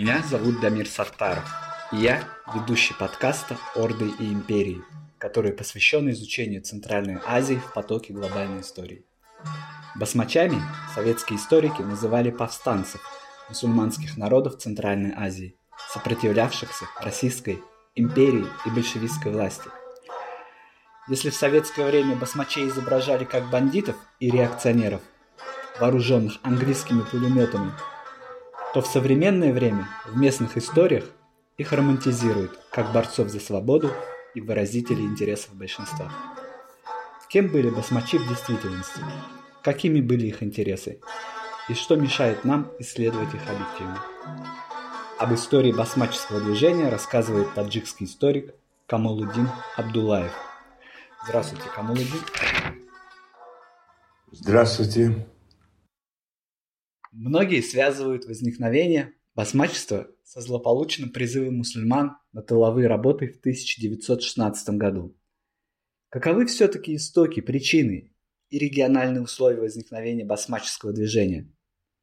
Меня зовут Дамир Саттаров, и я ведущий подкаста «Орды и империи», который посвящен изучению Центральной Азии в потоке глобальной истории. Басмачами советские историки называли повстанцев мусульманских народов Центральной Азии, сопротивлявшихся Российской империи и большевистской власти. Если в советское время басмачей изображали как бандитов и реакционеров, вооруженных английскими пулеметами, то в современное время в местных историях их романтизируют как борцов за свободу и выразителей интересов большинства. Кем были басмачи в действительности? Какими были их интересы? И что мешает нам исследовать их объективно? Об истории басмаческого движения рассказывает таджикский историк Камалудин Абдулаев. Здравствуйте, Камалудин. Здравствуйте. Многие связывают возникновение басмачества со злополучным призывом мусульман на тыловые работы в 1916 году. Каковы все-таки истоки, причины и региональные условия возникновения басмаческого движения?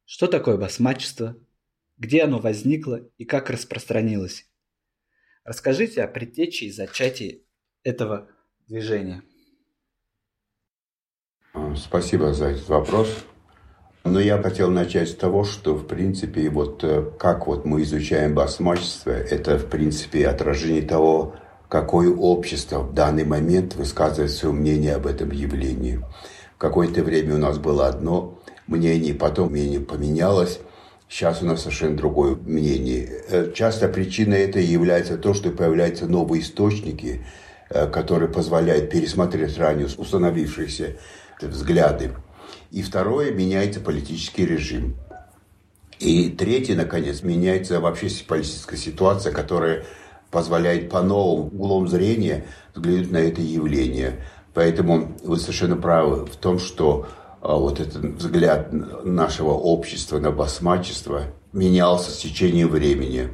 Что такое басмачество? Где оно возникло и как распространилось? Расскажите о предтече и зачатии этого движения. Спасибо за этот вопрос. Но я хотел начать с того, что, в принципе, вот э, как вот мы изучаем басмачество, это, в принципе, отражение того, какое общество в данный момент высказывает свое мнение об этом явлении. Какое-то время у нас было одно мнение, потом мнение поменялось, Сейчас у нас совершенно другое мнение. Э, часто причиной это является то, что появляются новые источники, э, которые позволяют пересмотреть ранее установившиеся взгляды. И второе, меняется политический режим. И третье, наконец, меняется вообще политическая ситуация, которая позволяет по новым углом зрения взглянуть на это явление. Поэтому вы совершенно правы в том, что а, вот этот взгляд нашего общества на басмачество менялся с течением времени.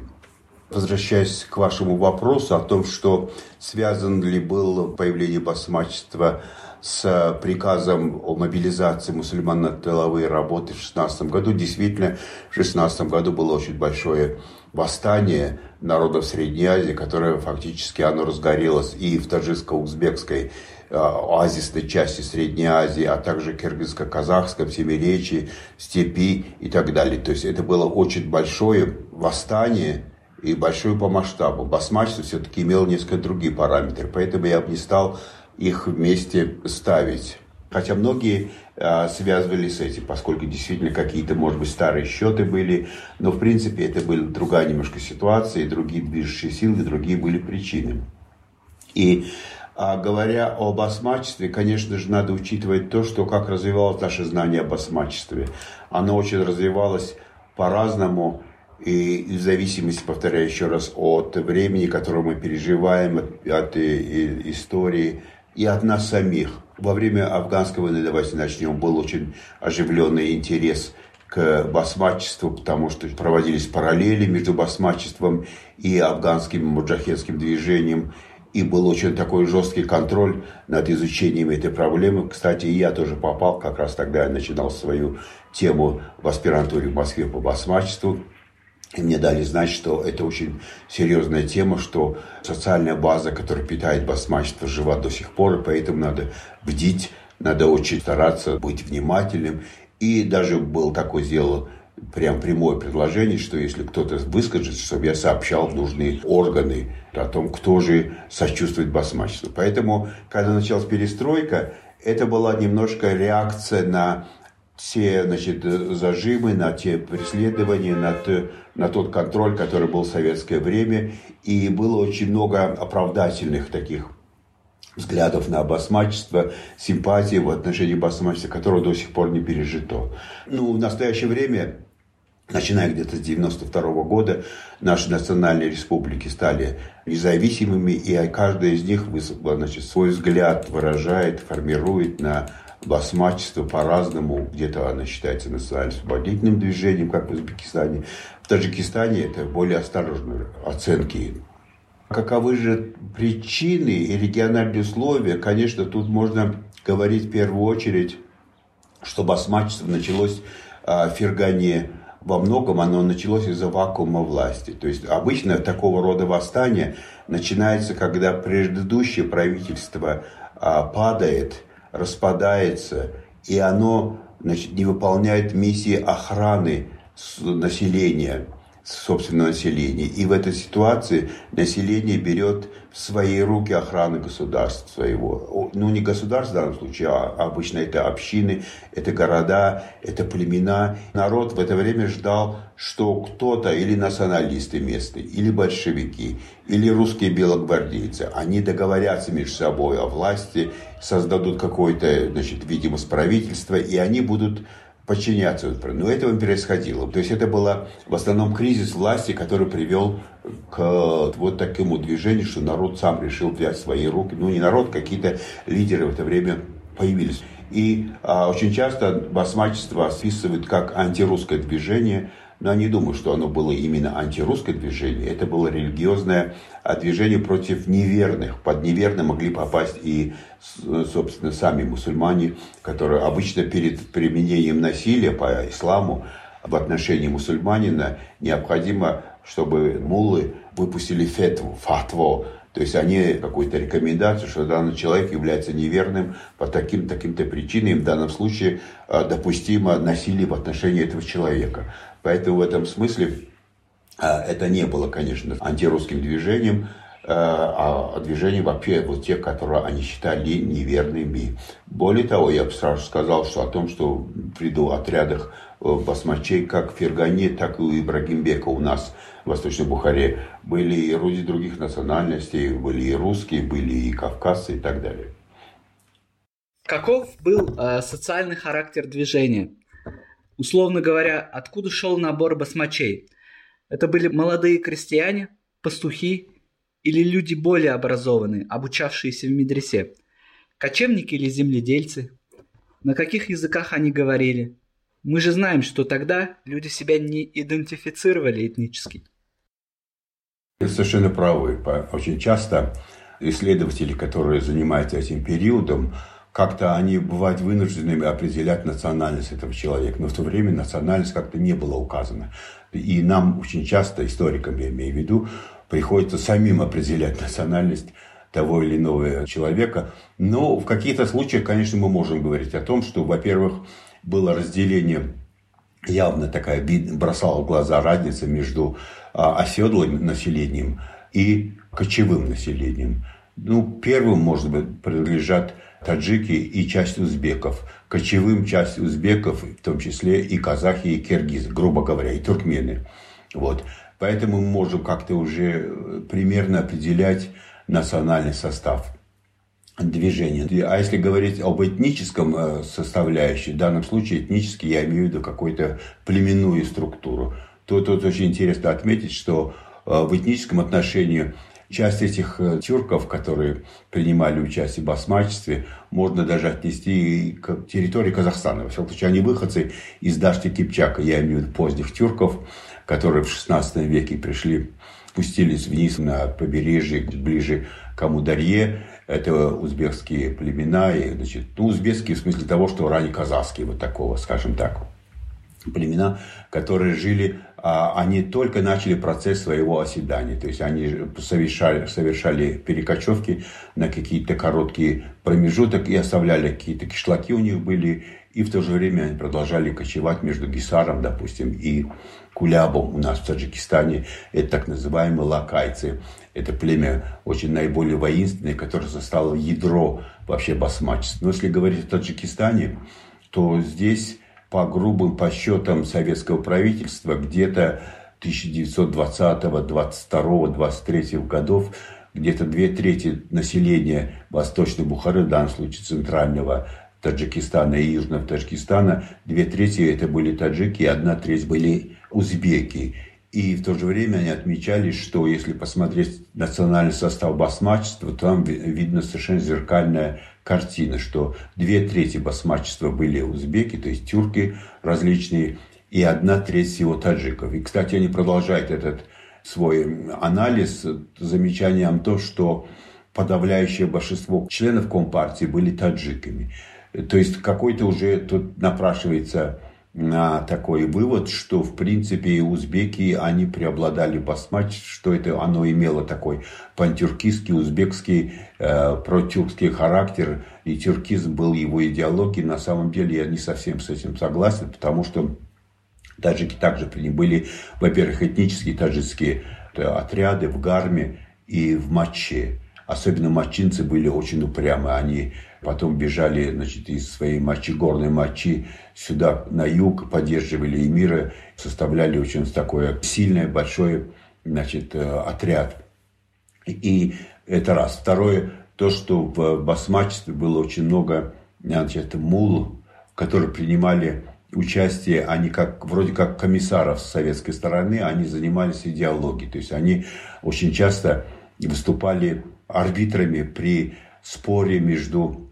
Возвращаясь к вашему вопросу о том, что связан ли было появление басмачества с приказом о мобилизации мусульман на тыловые работы в 16 году. Действительно, в 16 году было очень большое восстание народов Средней Азии, которое фактически оно разгорелось и в таджикско-узбекской э, оазисной части Средней Азии, а также киргизско-казахском, Семиречи, Степи и так далее. То есть это было очень большое восстание и большое по масштабу. Басмачество все-таки имело несколько другие параметры, поэтому я бы не стал их вместе ставить. Хотя многие э, связывали с этим, поскольку действительно какие-то, может быть, старые счеты были, но в принципе это была другая немножко ситуация, и другие движущие силы, и другие были причины. И а говоря о басмачестве, конечно же, надо учитывать то, что как развивалось наше знание о басмачестве. Оно очень развивалось по-разному, и в зависимости, повторяю еще раз, от времени, которое мы переживаем, от, от и, и, истории, и от нас самих. Во время афганской войны, давайте начнем, был очень оживленный интерес к басмачеству, потому что проводились параллели между басмачеством и афганским муджахедским движением. И был очень такой жесткий контроль над изучением этой проблемы. Кстати, я тоже попал, как раз тогда я начинал свою тему в аспирантуре в Москве по басмачеству. И мне дали знать, что это очень серьезная тема, что социальная база, которая питает басмачество, жива до сих пор, и поэтому надо бдить, надо очень стараться быть внимательным. И даже был такой сделал прям прямое предложение, что если кто-то выскажет, чтобы я сообщал в нужные органы о том, кто же сочувствует басмачеству. Поэтому, когда началась перестройка, это была немножко реакция на все значит, зажимы, на те преследования, на, те, на тот контроль, который был в советское время. И было очень много оправдательных таких взглядов на басмачество, симпатии в отношении басмачества, которого до сих пор не пережито. Ну, в настоящее время Начиная где-то с 92 года наши национальные республики стали независимыми, и каждая из них значит, свой взгляд выражает, формирует на басмачество по-разному. Где-то она считается национально-освободительным движением, как в Узбекистане. В Таджикистане это более осторожные оценки. Каковы же причины и региональные условия? Конечно, тут можно говорить в первую очередь, что басмачество началось а, в Фергане во многом оно началось из-за вакуума власти. То есть обычно такого рода восстание начинается, когда предыдущее правительство а, падает, распадается, и оно значит, не выполняет миссии охраны населения собственного населения. И в этой ситуации население берет в свои руки охрану государства своего. Ну, не государства в данном случае, а обычно это общины, это города, это племена. Народ в это время ждал, что кто-то, или националисты местные, или большевики, или русские белогвардейцы, они договорятся между собой о власти, создадут какое-то, значит, видимость правительства, и они будут подчиняться. Но этого происходило. То есть это был в основном кризис власти, который привел к вот такому движению, что народ сам решил взять свои руки. Ну, не народ, какие-то лидеры в это время появились. И а, очень часто басмачество описывают как антирусское движение – но я не думаю, что оно было именно антирусское движение. Это было религиозное а, движение против неверных. Под неверных могли попасть и, собственно, сами мусульмане, которые обычно перед применением насилия по исламу в отношении мусульманина необходимо, чтобы муллы выпустили фетву, фатву, то есть они какую-то рекомендацию, что данный человек является неверным по таким-таким-то причинам, в данном случае а, допустимо насилие в отношении этого человека. Поэтому в этом смысле а, это не было, конечно, антирусским движением, а, а движением вообще вот тех, которые они считали неверными. Более того, я бы сразу сказал, что о том, что при отрядах э, басмачей, как в Фергане, так и у Ибрагимбека у нас в Восточной Бухаре, были и люди других национальностей, были и русские, были и кавказцы и так далее. Каков был э, социальный характер движения? Условно говоря, откуда шел набор басмачей? Это были молодые крестьяне, пастухи или люди более образованные, обучавшиеся в медресе? Кочевники или земледельцы? На каких языках они говорили? Мы же знаем, что тогда люди себя не идентифицировали этнически. Вы совершенно правы. Очень часто исследователи, которые занимаются этим периодом, как-то они бывают вынуждены определять национальность этого человека. Но в то время национальность как-то не была указана. И нам очень часто, историкам я имею в виду, приходится самим определять национальность того или иного человека. Но в каких-то случаях, конечно, мы можем говорить о том, что, во-первых, было разделение явно такая бросала в глаза разница между а, оседлым населением и кочевым населением. Ну, первым, может быть, принадлежат таджики и часть узбеков. Кочевым часть узбеков, в том числе и казахи, и киргизы, грубо говоря, и туркмены. Вот. Поэтому мы можем как-то уже э, примерно определять национальный состав движения. А если говорить об этническом э, составляющей, в данном случае этнически я имею в виду какую-то племенную структуру, то тут очень интересно отметить, что э, в этническом отношении Часть этих э, тюрков, которые принимали участие в басмачестве, можно даже отнести к территории Казахстана. Во всяком случае, они выходцы из Дашти Кипчака, я имею в виду поздних тюрков, которые в 16 веке пришли, спустились вниз на побережье, ближе к Амударье. Это узбекские племена, и, значит, ну, узбекские в смысле того, что ранее казахские, вот такого, скажем так племена, которые жили, они только начали процесс своего оседания. То есть они совершали, совершали перекочевки на какие-то короткие промежуток и оставляли какие-то кишлаки у них были. И в то же время они продолжали кочевать между Гисаром, допустим, и Кулябом у нас в Таджикистане. Это так называемые лакайцы. Это племя очень наиболее воинственное, которое застало ядро вообще басмачества. Но если говорить о Таджикистане, то здесь по грубым подсчетам советского правительства, где-то 1920, 22, 23 годов где-то две трети населения Восточной Бухары, в данном случае центрального Таджикистана и Южного Таджикистана, две трети это были таджики, одна треть были узбеки. И в то же время они отмечали, что если посмотреть национальный состав басмачества, то там видно совершенно зеркальная картина, что две трети басмачества были узбеки, то есть тюрки различные, и одна треть всего таджиков. И, кстати, они продолжают этот свой анализ замечанием то, что подавляющее большинство членов Компартии были таджиками. То есть какой-то уже тут напрашивается на такой вывод, что в принципе узбеки, они преобладали басмач, что это оно имело такой пантюркистский, узбекский, э, протюркский характер, и тюркизм был его идеологией. На самом деле я не совсем с этим согласен, потому что таджики также были, во-первых, этнические таджикские э, отряды в Гарме и в Маче. Особенно мачинцы были очень упрямы. Они потом бежали значит, из своей мочи, горной мочи сюда на юг, поддерживали эмира, составляли очень такое сильное, большое значит, э, отряд. И это раз. Второе, то, что в басмачестве было очень много значит, мул, которые принимали участие, они как, вроде как комиссаров с советской стороны, они занимались идеологией. То есть они очень часто выступали арбитрами при споре между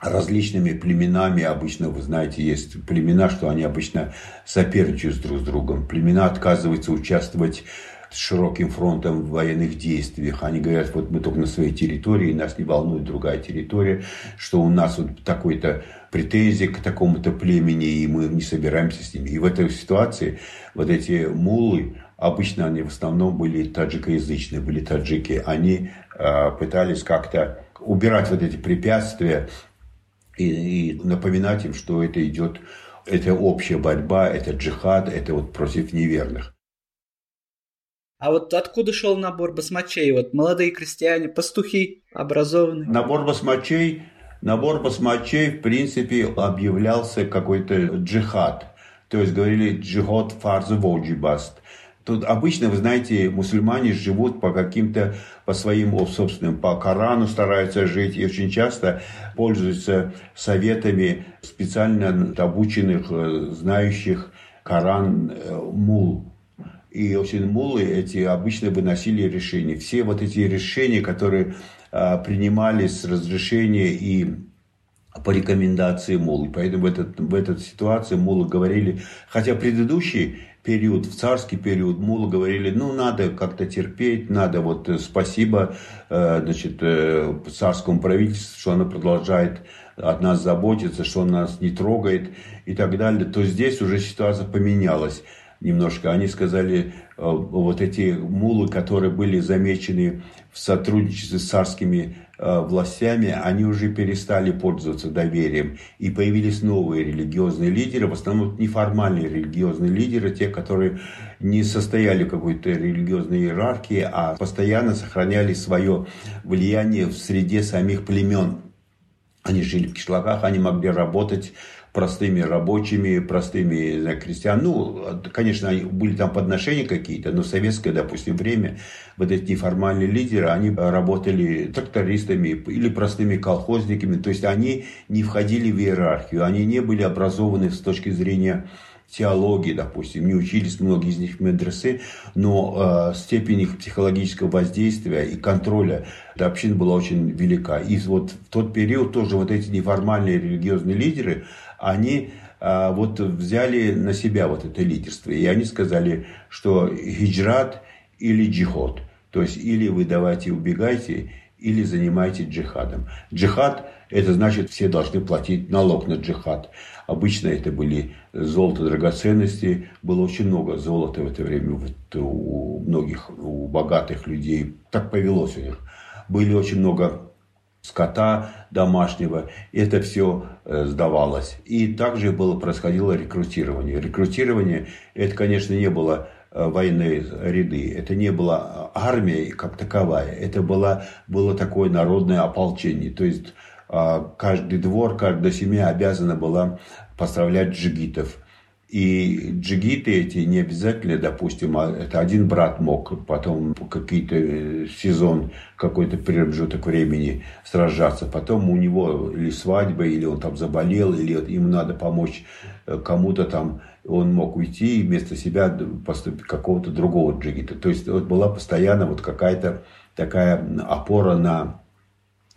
различными племенами. Обычно, вы знаете, есть племена, что они обычно соперничают друг с другом. Племена отказываются участвовать с широким фронтом в военных действиях. Они говорят, вот мы только на своей территории, нас не волнует другая территория, что у нас вот такой-то претензии к такому-то племени, и мы не собираемся с ними. И в этой ситуации вот эти мулы, обычно они в основном были таджикоязычные, были таджики, они э, пытались как-то убирать вот эти препятствия и, и напоминать им, что это идет, это общая борьба, это джихад, это вот против неверных. А вот откуда шел набор басмачей? Вот молодые крестьяне, пастухи, образованные. Набор басмачей, набор басмачей, в принципе, объявлялся какой-то джихад. То есть говорили джихад фарзы воджибаст. Тут обычно, вы знаете, мусульмане живут по каким-то, по своим собственным, по Корану стараются жить и очень часто пользуются советами специально обученных, э, знающих Коран э, мул. И очень мулы эти обычно выносили решения. Все вот эти решения, которые а, принимались с разрешения и по рекомендации мулы. Поэтому в, этот, в этой ситуации мулы говорили, хотя предыдущий период, в царский период мулы говорили, ну, надо как-то терпеть, надо вот э, спасибо э, значит, э, царскому правительству, что оно продолжает от нас заботиться, что он нас не трогает и так далее, то здесь уже ситуация поменялась немножко. Они сказали, вот эти мулы, которые были замечены в сотрудничестве с царскими э, властями, они уже перестали пользоваться доверием. И появились новые религиозные лидеры, в основном неформальные религиозные лидеры, те, которые не состояли в какой-то религиозной иерархии, а постоянно сохраняли свое влияние в среде самих племен. Они жили в кишлаках, они могли работать простыми рабочими, простыми знаю, крестьян. Ну, конечно, были там подношения какие-то, но в советское, допустим, время вот эти неформальные лидеры, они работали трактористами или простыми колхозниками, то есть они не входили в иерархию, они не были образованы с точки зрения теологии, допустим, не учились многие из них в медресе, но э, степень их психологического воздействия и контроля этой общины была очень велика. И вот в тот период тоже вот эти неформальные религиозные лидеры, они а, вот взяли на себя вот это лидерство. И они сказали, что хиджрат или джиход. То есть или вы давайте убегайте, или занимайтесь джихадом. Джихад – это значит, все должны платить налог на джихад. Обычно это были золото, драгоценности. Было очень много золота в это время вот у многих, у богатых людей. Так повелось у них. Были очень много скота домашнего. Это все э, сдавалось. И также было, происходило рекрутирование. Рекрутирование, это, конечно, не было э, военные ряды. Это не была армия как таковая. Это было, было такое народное ополчение. То есть а, каждый двор, каждая семья обязана была поставлять джигитов. И джигиты эти не обязательно, допустим, а это один брат мог потом какие-то э, сезон, какой-то промежуток времени сражаться. Потом у него или свадьба, или он там заболел, или ему надо помочь э, кому-то там, он мог уйти и вместо себя поступить какого-то другого джигита. То есть вот была постоянно вот какая-то такая опора на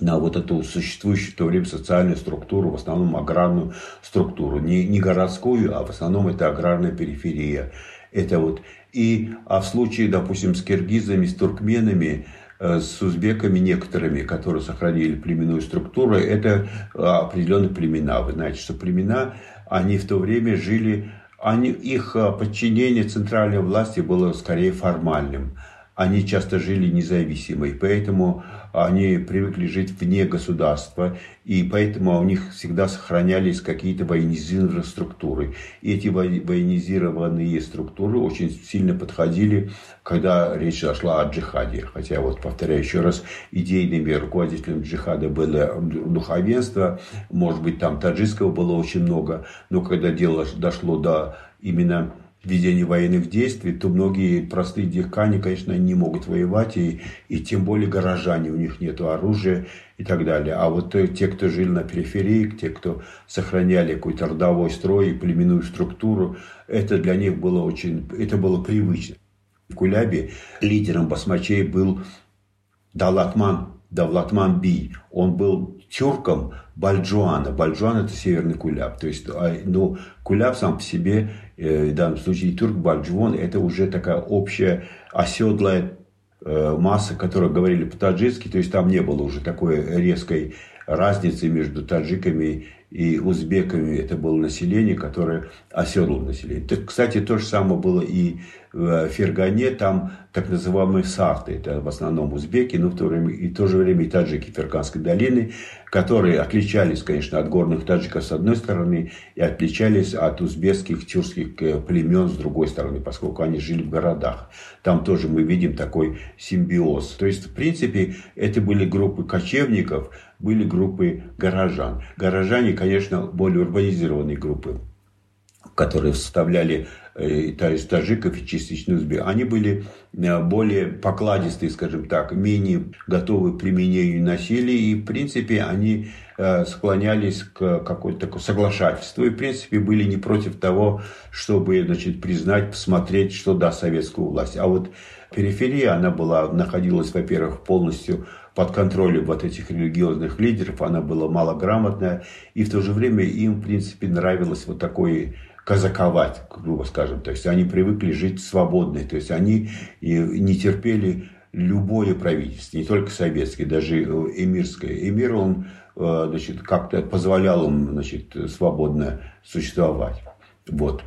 на вот эту существующую в то время социальную структуру, в основном аграрную структуру. Не, не городскую, а в основном это аграрная периферия. Это вот. И, а в случае, допустим, с киргизами, с туркменами, э, с узбеками некоторыми, которые сохранили племенную структуру, это определенные племена. Вы знаете, что племена, они в то время жили, они, их подчинение центральной власти было скорее формальным они часто жили независимо, и поэтому они привыкли жить вне государства, и поэтому у них всегда сохранялись какие-то военизированные структуры. И эти военизированные структуры очень сильно подходили, когда речь зашла о джихаде. Хотя, вот повторяю еще раз, идейными руководителем джихада было духовенство, может быть, там таджикского было очень много, но когда дело дошло до именно ведения военных действий, то многие простые дихкани, конечно, не могут воевать, и, и тем более горожане, у них нет оружия и так далее. А вот те, кто жил на периферии, те, кто сохраняли какой-то родовой строй и племенную структуру, это для них было очень, это было привычно. В Кулябе лидером басмачей был Далатман, Давлатман Би. Он был тюрком Бальджуана. Бальджуан это северный Куляб. То есть, а, ну, Куляб сам по себе Э, в данном случае турк Бальджвон, это уже такая общая оседлая э, масса, которая говорили по-таджикски, то есть там не было уже такой резкой разницы между таджиками и узбеками. Это было население, которое оседло население. Кстати, то же самое было и в Фергане, там так называемые сарты, это в основном узбеки, но в то время, и в то же время и таджики Ферганской долины, которые отличались, конечно, от горных таджиков с одной стороны и отличались от узбекских, тюркских э, племен с другой стороны, поскольку они жили в городах. Там тоже мы видим такой симбиоз. То есть, в принципе, это были группы кочевников, были группы горожан. Горожане, конечно, более урбанизированные группы которые составляли э, из таджиков и частично узбеков, они были э, более покладистые, скажем так, менее готовы к применению насилия, и, в принципе, они э, склонялись к какой-то такой соглашательству, и, в принципе, были не против того, чтобы, значит, признать, посмотреть, что даст советскую власть. А вот периферия, она была, находилась, во-первых, полностью под контролем вот этих религиозных лидеров, она была малограмотная, и в то же время им, в принципе, нравилось вот такое казаковать, грубо скажем. То есть они привыкли жить свободно. То есть они не терпели любое правительство, не только советское, даже эмирское. Эмир, он э, значит, как-то позволял им значит, свободно существовать. Вот.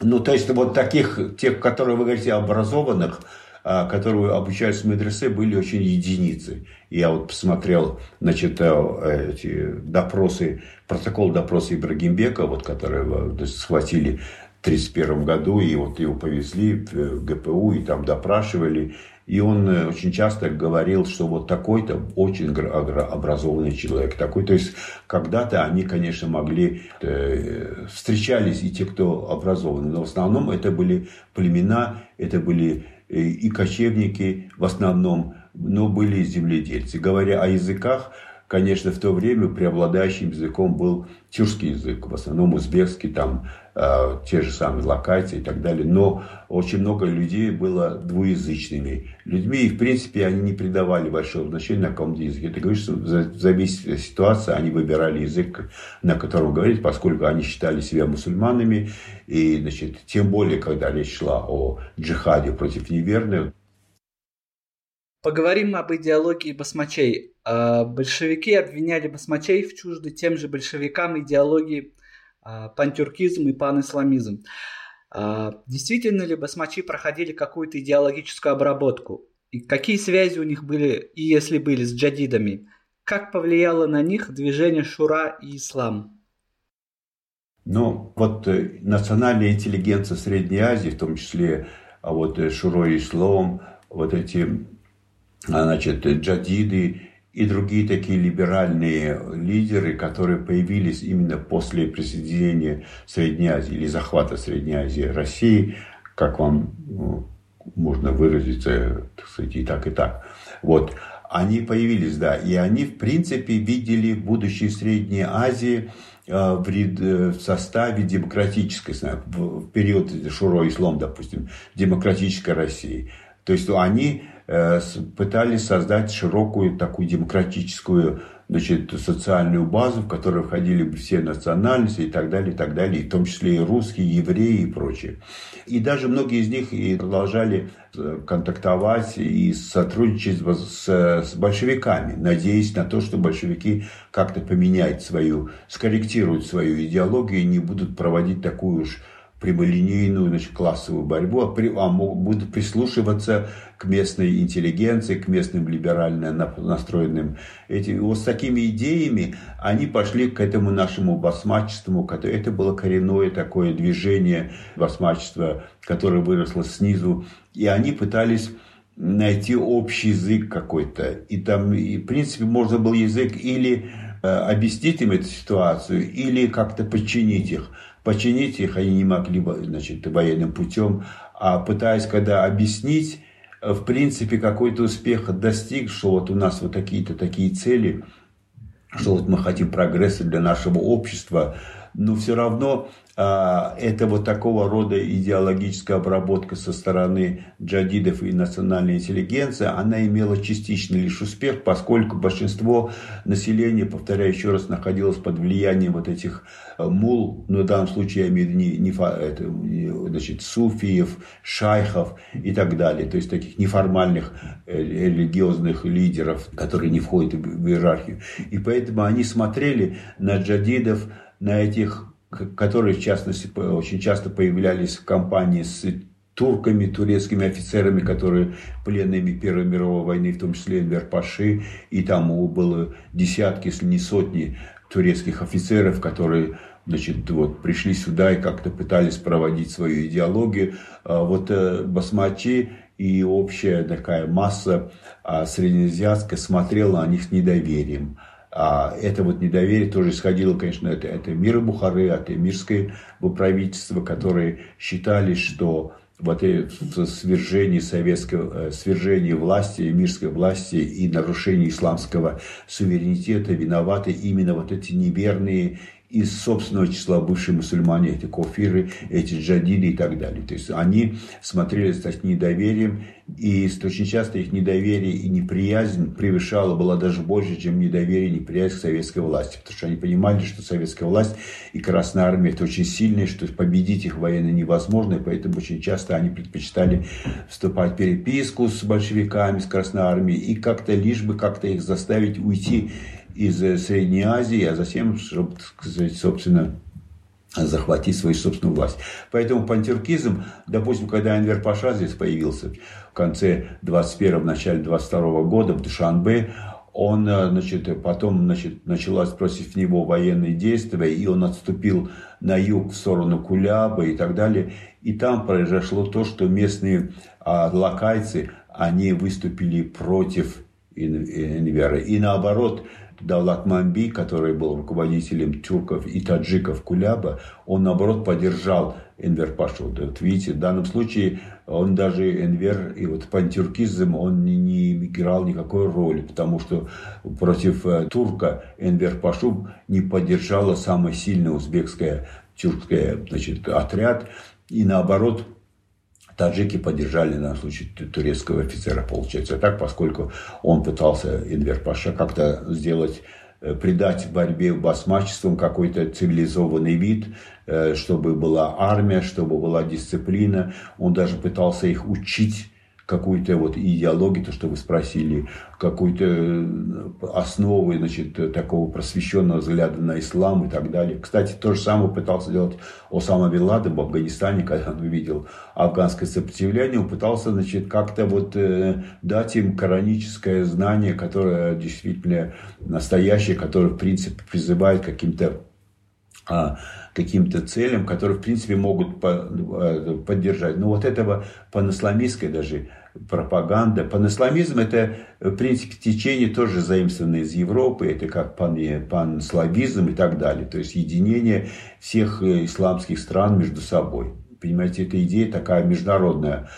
Ну, то есть, вот таких, тех, которые вы говорите, образованных, а, которые обучаются в медресе, были очень единицы. Я вот посмотрел, значит, э, эти допросы, протокол допроса Ибрагимбека, вот, который схватили в 1931 году, и вот его повезли в ГПУ, и там допрашивали. И он э, очень часто говорил, что вот такой-то очень образованный человек. Такой, то есть когда-то они, конечно, могли, э, встречались и те, кто образованный, но в основном это были племена, это были и кочевники в основном, но были земледельцы. Говоря о языках, конечно, в то время преобладающим языком был тюркский язык, в основном узбекский, там э, те же самые локайцы и так далее. Но очень много людей было двуязычными людьми, и, в принципе, они не придавали большого значения на каком языке. Это говорит, что в зависимости от ситуации они выбирали язык, на котором говорить, поскольку они считали себя мусульманами, и, значит, тем более, когда речь шла о джихаде против неверных, Поговорим об идеологии басмачей. А, большевики обвиняли басмачей в чужды тем же большевикам идеологии а, пантюркизм и панисламизм. А, действительно ли басмачи проходили какую-то идеологическую обработку? И какие связи у них были, и если были, с джадидами? Как повлияло на них движение Шура и Ислам? Ну, вот э, национальная интеллигенция Средней Азии, в том числе вот э, Шуро и Ислам, вот эти значит, джадиды и другие такие либеральные лидеры, которые появились именно после присоединения Средней Азии или захвата Средней Азии России, как вам ну, можно выразиться, так сказать, и так, и так. Вот. Они появились, да, и они, в принципе, видели будущее Средней Азии а, в, в составе демократической, в период Шуро Ислам, допустим, демократической России. То есть они э, пытались создать широкую такую демократическую значит, социальную базу, в которую входили бы все национальности и так далее, и так далее, в том числе и русские, и евреи и прочее. И даже многие из них и продолжали э, контактовать и сотрудничать с, с большевиками, надеясь на то, что большевики как-то поменяют свою, скорректируют свою идеологию и не будут проводить такую уж прямолинейную значит, классовую борьбу, а, при, а будут прислушиваться к местной интеллигенции, к местным либерально настроенным. Эти, вот с такими идеями они пошли к этому нашему басмачеству. Это было коренное такое движение басмачества, которое выросло снизу. И они пытались найти общий язык какой-то. И там, и, в принципе, можно был язык или э, объяснить им эту ситуацию, или как-то подчинить их. Починить их они не могли значит, военным путем, а пытаясь когда объяснить, в принципе, какой-то успех достиг, что вот у нас вот такие-то такие цели, что вот мы хотим прогресса для нашего общества, но все равно а, это вот такого рода идеологическая обработка со стороны джадидов и национальной интеллигенции, она имела частичный лишь успех, поскольку большинство населения, повторяю еще раз, находилось под влиянием вот этих э, мул, ну, в данном случае я имею в виду не, не, это, значит, суфиев, шайхов и так далее, то есть таких неформальных э, религиозных лидеров, которые не входят в иерархию. И поэтому они смотрели на джадидов, на этих которые, в частности, очень часто появлялись в компании с турками, турецкими офицерами, которые пленными Первой мировой войны, в том числе Энвер Паши, и там было десятки, если не сотни турецких офицеров, которые значит, вот, пришли сюда и как-то пытались проводить свою идеологию. А вот э, басмачи и общая такая масса а, среднеазиатская смотрела на них с недоверием. А это вот недоверие тоже исходило, конечно, это, это мира Бухары, от эмирское правительство, которые считали, что вот это свержение советского, э, свержение власти, эмирской власти и нарушение исламского суверенитета виноваты именно вот эти неверные из собственного числа бывшие мусульмане, эти кофиры, эти джадиды и так далее. То есть они смотрели с недоверием, и очень часто их недоверие и неприязнь превышала, была даже больше, чем недоверие и неприязнь к советской власти. Потому что они понимали, что советская власть и Красная Армия это очень сильные, что победить их военно невозможно, и поэтому очень часто они предпочитали вступать в переписку с большевиками, с Красной Армией, и как-то лишь бы как-то их заставить уйти из э, Средней Азии, а затем, чтобы, сказать, собственно, захватить свою собственную власть. Поэтому пантюркизм, допустим, когда Энвер Паша здесь появился в конце 21-го, начале 22 года в Душанбе, он, э, значит, потом значит, началась против него военные действия, и он отступил на юг в сторону Кулябы и так далее. И там произошло то, что местные а, лакайцы, они выступили против Энвера. И наоборот, Давлат Мамби, который был руководителем тюрков и таджиков Куляба, он наоборот поддержал Энвер Пашу. Вот видите, в данном случае он даже Энвер и вот пантюркизм он не, не играл никакой роли, потому что против э, турка Энвер Пашу не поддержала самая сильная узбекская тюркская значит, отряд. И наоборот, таджики поддержали, на случай турецкого офицера, получается так, поскольку он пытался, Энвер Паша, как-то сделать э, придать борьбе басмачеством какой-то цивилизованный вид, э, чтобы была армия, чтобы была дисциплина. Он даже пытался их учить какую-то вот идеологию, то, что вы спросили, какой-то э, основы, значит, такого просвещенного взгляда на ислам и так далее. Кстати, то же самое пытался делать Осама Бен Ладен в Афганистане, когда он увидел афганское сопротивление, он пытался, значит, как-то вот э, дать им кораническое знание, которое действительно настоящее, которое, в принципе, призывает каким-то каким-то целям, которые, в принципе, могут э, поддержать. Но вот этого панисламистской даже пропаганда. Панисламизм – это, в принципе, течение тоже заимствованное из Европы. Это как пан, панславизм и так далее. То есть, единение всех э, исламских стран между собой. Понимаете, эта идея такая международная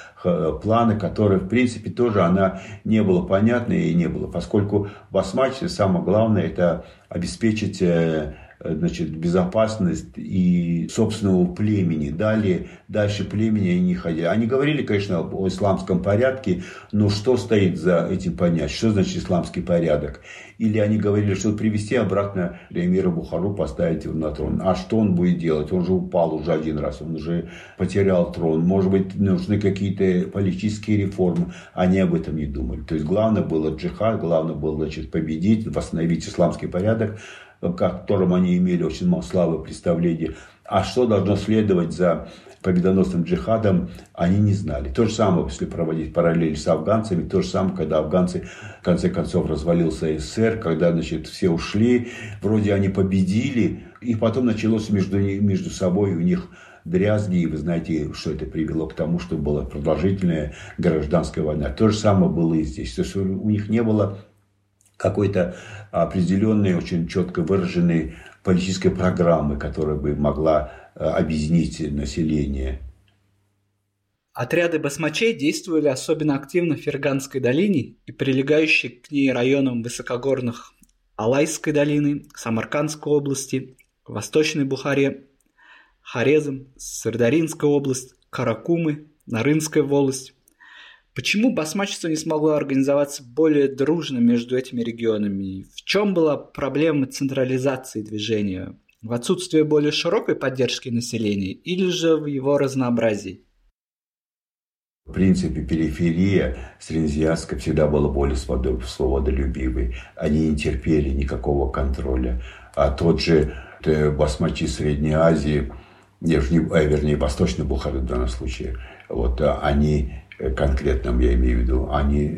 плана, которая, в принципе, тоже она не была понятна и не было. Поскольку в Басмаче самое главное – это обеспечить э, Э, значит, безопасность и собственного племени. Далее, дальше племени они не ходили. Они говорили, конечно, о исламском порядке, но что стоит за этим понять? Что значит исламский порядок? Или они говорили, что привести обратно эмира Бухару, поставить его на трон. А что он будет делать? Он же упал уже один раз, он уже потерял трон. Может быть, нужны какие-то политические реформы. Они об этом не думали. То есть, главное было джихад, главное было значит, победить, восстановить исламский порядок которым они имели очень мало славы представления. А что должно следовать за победоносным джихадом, они не знали. То же самое, если проводить параллель с афганцами, то же самое, когда афганцы, в конце концов, развалился СССР, когда, значит, все ушли, вроде они победили, и потом началось между, между собой у них дрязги, и вы знаете, что это привело к тому, что была продолжительная гражданская война. То же самое было и здесь. То есть у них не было какой-то определенной, очень четко выраженной политической программы, которая бы могла э, объединить население. Отряды басмачей действовали особенно активно в Ферганской долине и прилегающей к ней районам высокогорных Алайской долины, Самаркандской области, Восточной Бухаре, Хорезм, Сырдаринская область, Каракумы, Нарынская волость, Почему басмачество не смогло организоваться более дружно между этими регионами? В чем была проблема централизации движения? В отсутствии более широкой поддержки населения или же в его разнообразии? В принципе, периферия Среднеазиатска всегда была более свободолюбивой. Они не терпели никакого контроля. А тот же э, басмачи Средней Азии, а, вернее, Восточной Бухары в данном случае, вот а, они Э, конкретном я имею в виду, они,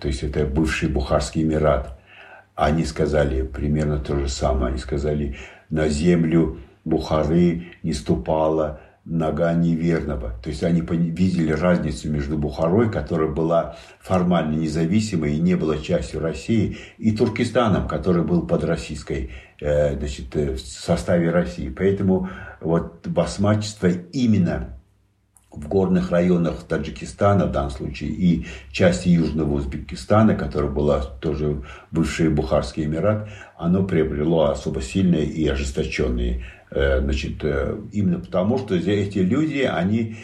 то есть это бывший Бухарский Эмират, они сказали примерно то же самое. Они сказали, на землю Бухары не ступала нога неверного. То есть они видели разницу между Бухарой, которая была формально независимой и не была частью России, и Туркестаном, который был под российской, э, значит, э, в составе России. Поэтому вот басмачество именно в горных районах Таджикистана в данном случае и части Южного Узбекистана, которая была тоже бывший Бухарский Эмират, оно приобрело особо сильные и ожесточенные э, значит, э, именно потому, что эти люди, они,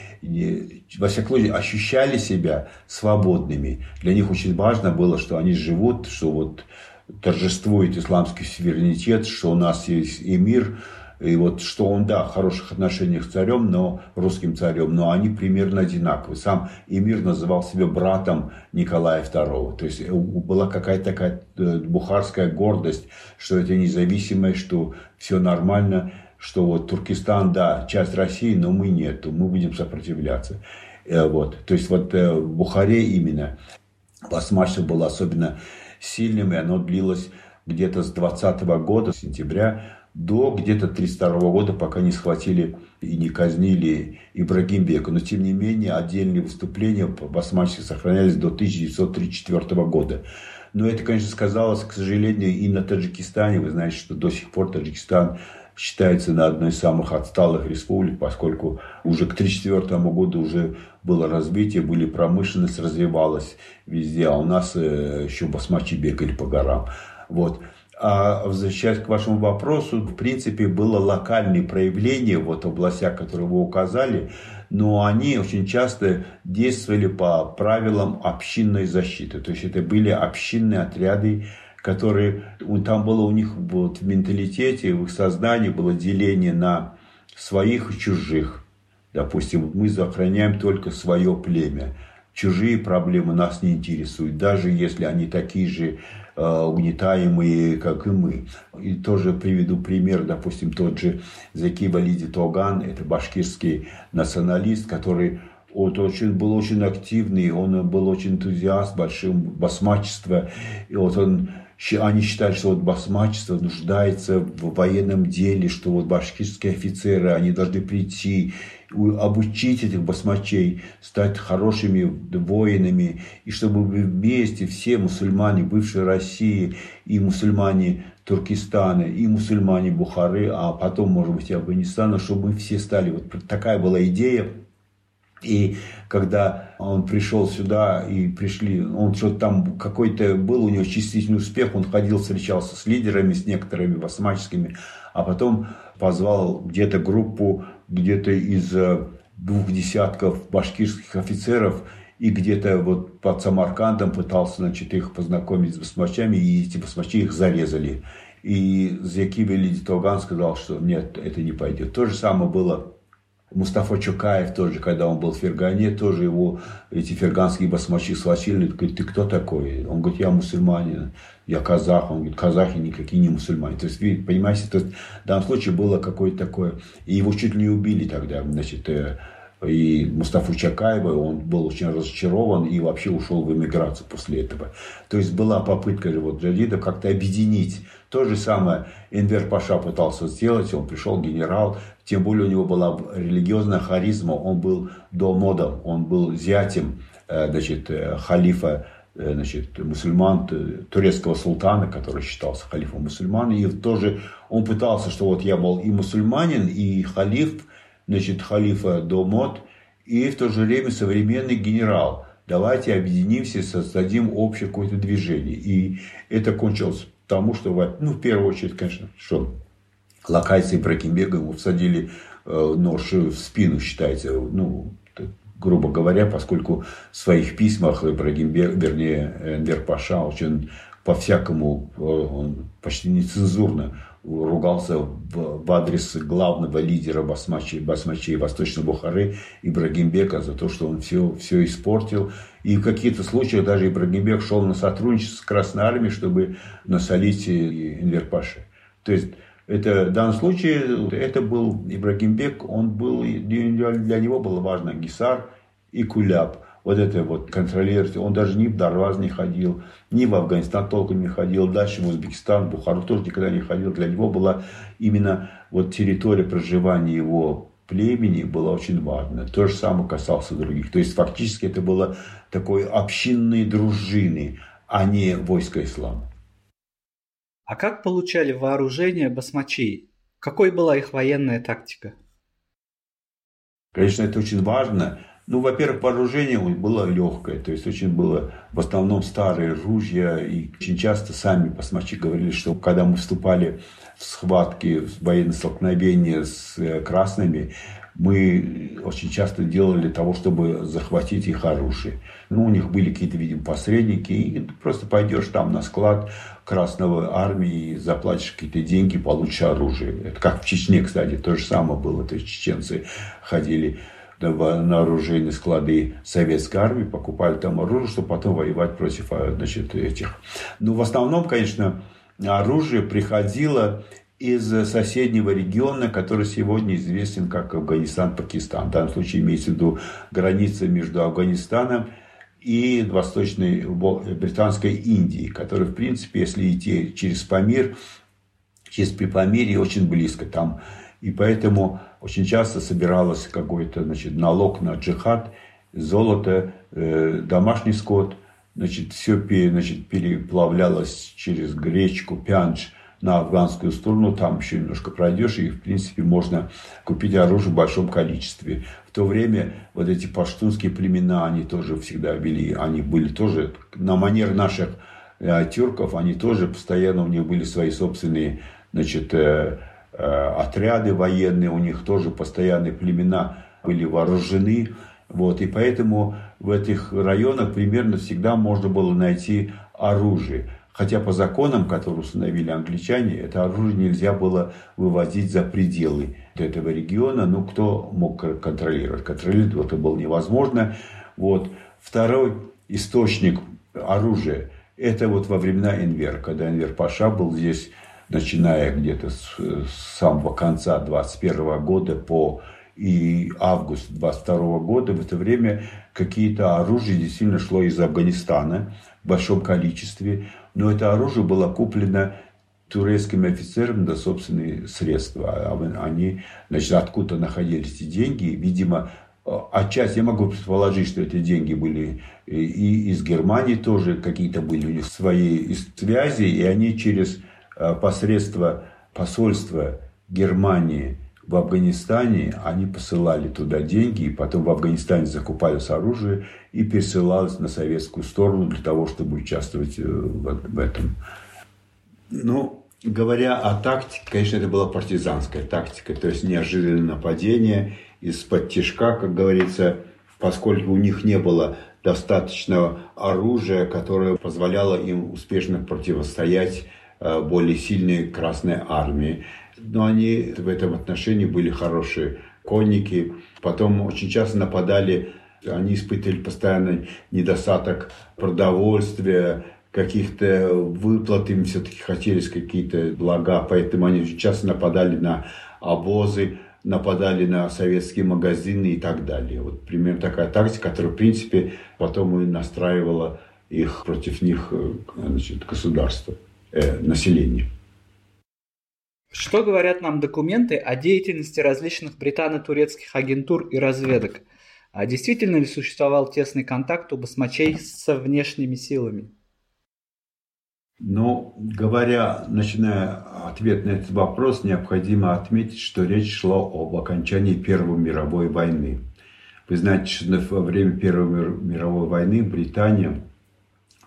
во всяком случае, ощущали себя свободными. Для них очень важно было, что они живут, что вот торжествует исламский суверенитет, что у нас есть эмир, и вот что он, да, в хороших отношениях с царем, но русским царем, но они примерно одинаковые. Сам Эмир называл себя братом Николая II. То есть была какая-то такая э, бухарская гордость, что это независимое, что все нормально, что вот Туркестан, да, часть России, но мы нет, мы будем сопротивляться. Э, вот. То есть вот э, в Бухаре именно басмачество было особенно сильным, и оно длилось где-то с 20 года, сентября до где-то 1932 года, пока не схватили и не казнили Ибрагимбека. Но, тем не менее, отдельные выступления по басмачески сохранялись до 1934 года. Но это, конечно, сказалось, к сожалению, и на Таджикистане. Вы знаете, что до сих пор Таджикистан считается на одной из самых отсталых республик, поскольку уже к 1934 году уже было развитие, были промышленность, развивалась везде, а у нас э, еще басмачи бегали по горам. Вот. А возвращаясь к вашему вопросу, в принципе, было локальные проявления вот в областях, которые вы указали, но они очень часто действовали по правилам общинной защиты. То есть это были общинные отряды, которые там было у них вот, в менталитете, в их сознании было деление на своих и чужих. Допустим, мы охраняем только свое племя. Чужие проблемы нас не интересуют, даже если они такие же угнетаемые, как и мы. И тоже приведу пример, допустим, тот же Заки Валиди Тоган, это башкирский националист, который вот очень, был очень активный, он был очень энтузиаст, большим басмачества. И вот он, они считали, что вот басмачество нуждается в военном деле, что вот башкирские офицеры, они должны прийти обучить этих басмачей, стать хорошими воинами, и чтобы вместе все мусульмане бывшей России и мусульмане Туркестана, и мусульмане Бухары, а потом, может быть, и Афганистана, чтобы мы все стали. Вот такая была идея. И когда он пришел сюда и пришли, он что-то там какой-то был у него частичный успех, он ходил, встречался с лидерами, с некоторыми басмаческими, а потом позвал где-то группу, где-то из э, двух десятков башкирских офицеров и где-то вот под Самаркандом пытался, значит, их познакомить с басмачами, и эти басмачи их зарезали. И Зяки Велиди Тоган сказал, что нет, это не пойдет. То же самое было Мустафа Чукаев тоже, когда он был в Фергане, тоже его эти ферганские басмачи схватили. Говорит, ты кто такой? Он говорит, я мусульманин, я казах. Он говорит, казахи никакие не мусульмане. То есть, вы понимаете, то есть, в данном случае было какое-то такое... И его чуть ли не убили тогда, значит, э, и Мустафу Чакаева, он был очень разочарован и вообще ушел в эмиграцию после этого. То есть была попытка вот джадидов как-то объединить. То же самое Энвер Паша пытался сделать, он пришел генерал, тем более у него была религиозная харизма, он был домодом, он был зятем э, значит, э, халифа э, значит, мусульман, турецкого султана, который считался халифом мусульман. И тоже он пытался, что вот я был и мусульманин, и халиф, значит, халифа Домот, и в то же время современный генерал. Давайте объединимся, создадим общее какое-то движение. И это кончилось тому, что, ну, в первую очередь, конечно, что локации Бракенбега ему всадили э, нож в спину, считается, ну, грубо говоря, поскольку в своих письмах Брагимбек, вернее, Энвер Паша очень по-всякому, э, он почти нецензурно ругался в, в адрес главного лидера басмачей, басмачей Восточной Бухары Ибрагимбека за то, что он все, все испортил. И в каких-то случаях даже Ибрагимбек шел на сотрудничество с Красной Армией, чтобы насолить Энвер-Паше. То есть, это, в данном случае это был Ибрагимбек, он был, для него было важно Гисар и Куляб вот это вот контролировать. Он даже ни в Дарваз не ходил, ни в Афганистан толком не ходил, дальше в Узбекистан, в Бухару тоже никогда не ходил. Для него была именно вот территория проживания его племени была очень важна. То же самое касался других. То есть фактически это было такой общинной дружины, а не войско ислама. А как получали вооружение басмачи? Какой была их военная тактика? Конечно, это очень важно. Ну, во-первых, вооружение было легкое, то есть очень было в основном старые ружья, и очень часто сами басмачи говорили, что когда мы вступали в схватки, в военные столкновения с э, красными, мы очень часто делали того, чтобы захватить их оружие. Ну, у них были какие-то, видимо, посредники, и ты просто пойдешь там на склад Красной Армии, заплатишь какие-то деньги, получишь оружие. Это как в Чечне, кстати, то же самое было. То есть чеченцы ходили на оружейные склады советской армии, покупали там оружие, чтобы потом воевать против а, значит, этих. Но в основном, конечно, оружие приходило из соседнего региона, который сегодня известен как Афганистан-Пакистан. В данном случае имеется в виду граница между Афганистаном и Восточной Британской Индией, которая, в принципе, если идти через Памир, через Припамирье очень близко. Там и поэтому очень часто собиралось какой-то значит, налог на джихад, золото, э, домашний скот. Значит, все значит, переплавлялось через гречку, пянж на афганскую сторону. Там еще немножко пройдешь, и, в принципе, можно купить оружие в большом количестве. В то время вот эти паштунские племена, они тоже всегда вели, они были тоже на манер наших э, тюрков, они тоже постоянно, у них были свои собственные значит, Э, отряды военные, у них тоже постоянные племена были вооружены. Вот, и поэтому в этих районах примерно всегда можно было найти оружие. Хотя по законам, которые установили англичане, это оружие нельзя было вывозить за пределы этого региона. Ну, кто мог контролировать? Контролировать это было невозможно. Вот. Второй источник оружия – это вот во времена Энвер, когда Энвер Паша был здесь начиная где-то с, с самого конца 21 года по и август 22 года, в это время какие-то оружие действительно шло из Афганистана в большом количестве, но это оружие было куплено турецкими офицерами за собственные средства. А они, значит, откуда находились эти деньги, видимо, отчасти я могу предположить, что эти деньги были и из Германии тоже какие-то были у них свои связи, и они через Э, посредство посольства Германии в Афганистане, они посылали туда деньги, и потом в Афганистане закупались оружие и пересылалось на советскую сторону для того, чтобы участвовать э, в этом. Ну, говоря о тактике, конечно, это была партизанская тактика, то есть неожиданное нападение из-под тяжка, как говорится, поскольку у них не было достаточного оружия, которое позволяло им успешно противостоять э, более сильной Красной Армии. Но они в этом отношении были хорошие конники. Потом очень часто нападали, они испытывали постоянный недостаток продовольствия, каких-то выплат, им все-таки хотелось какие-то блага, поэтому они часто нападали на обозы, нападали на советские магазины и так далее. Вот примерно такая тактика, которая, в принципе, потом и настраивала их против них э, значит, государство, э, население. Что говорят нам документы о деятельности различных британо-турецких агентур и разведок? А действительно ли существовал тесный контакт у басмачей со внешними силами? Но говоря, начиная ответ на этот вопрос, необходимо отметить, что речь шла об окончании Первой мировой войны. Вы знаете, что во время Первой мировой войны Британия